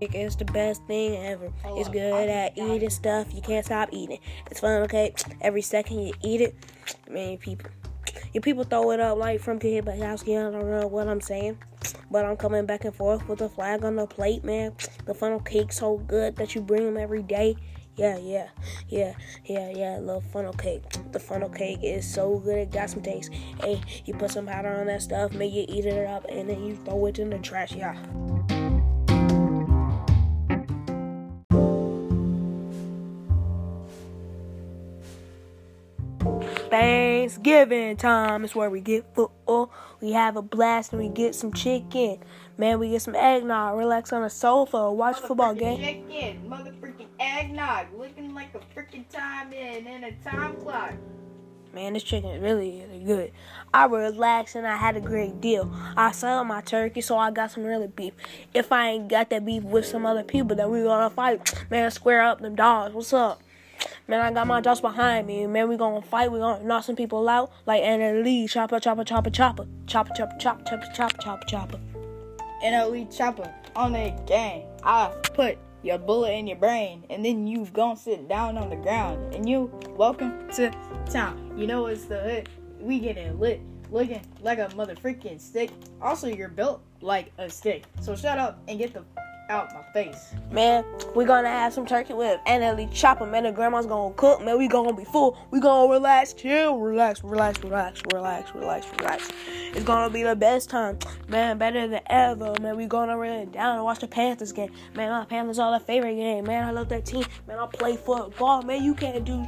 It's the best thing ever. It's good at eating stuff. You can't stop eating. It's fun, okay? Every second you eat it, man, people, Your people throw it up like from Kid Bakowski. I don't know what I'm saying, but I'm coming back and forth with the flag on the plate, man. The funnel cake's so good that you bring them every day. Yeah, yeah, yeah, yeah, yeah. Love funnel cake. The funnel cake is so good. It got some taste. Hey, you put some powder on that stuff, make you eat it up, and then you throw it in the trash. Yeah. Thanksgiving time is where we get football. Oh, we have a blast and we get some chicken. Man, we get some eggnog, relax on the sofa, watch football game. Chicken, motherfucking eggnog, looking like a freaking time in and a time clock. Man, this chicken is really, really good. I relaxed and I had a great deal. I sold my turkey, so I got some really beef. If I ain't got that beef with some other people, then we gonna fight. Man, square up them dogs. What's up? Man, I got my dogs behind me. Man, we gonna fight. We gonna knock some people out like Lee. Chopper, chopper, chopper, chopper. Chopper, chopper, chopper, chopper, chopper, chopper, chopper. Elite chopper on the gang. I put your bullet in your brain, and then you gonna sit down on the ground. And you, welcome to town. You know it's the hood. We getting lit, looking like a motherfucking stick. Also, you're built like a stick. So shut up and get the out my face. Man, we gonna have some turkey with Anna Lee Chopper. Man, the grandma's gonna cook. Man, we gonna be full. We gonna relax, chill, relax, relax, relax, relax, relax, relax. It's gonna be the best time, man. Better than ever, man. We gonna really down and watch the Panthers game. Man, my Panthers are the favorite game. Man, I love that team. Man, I play football. Man, you can't do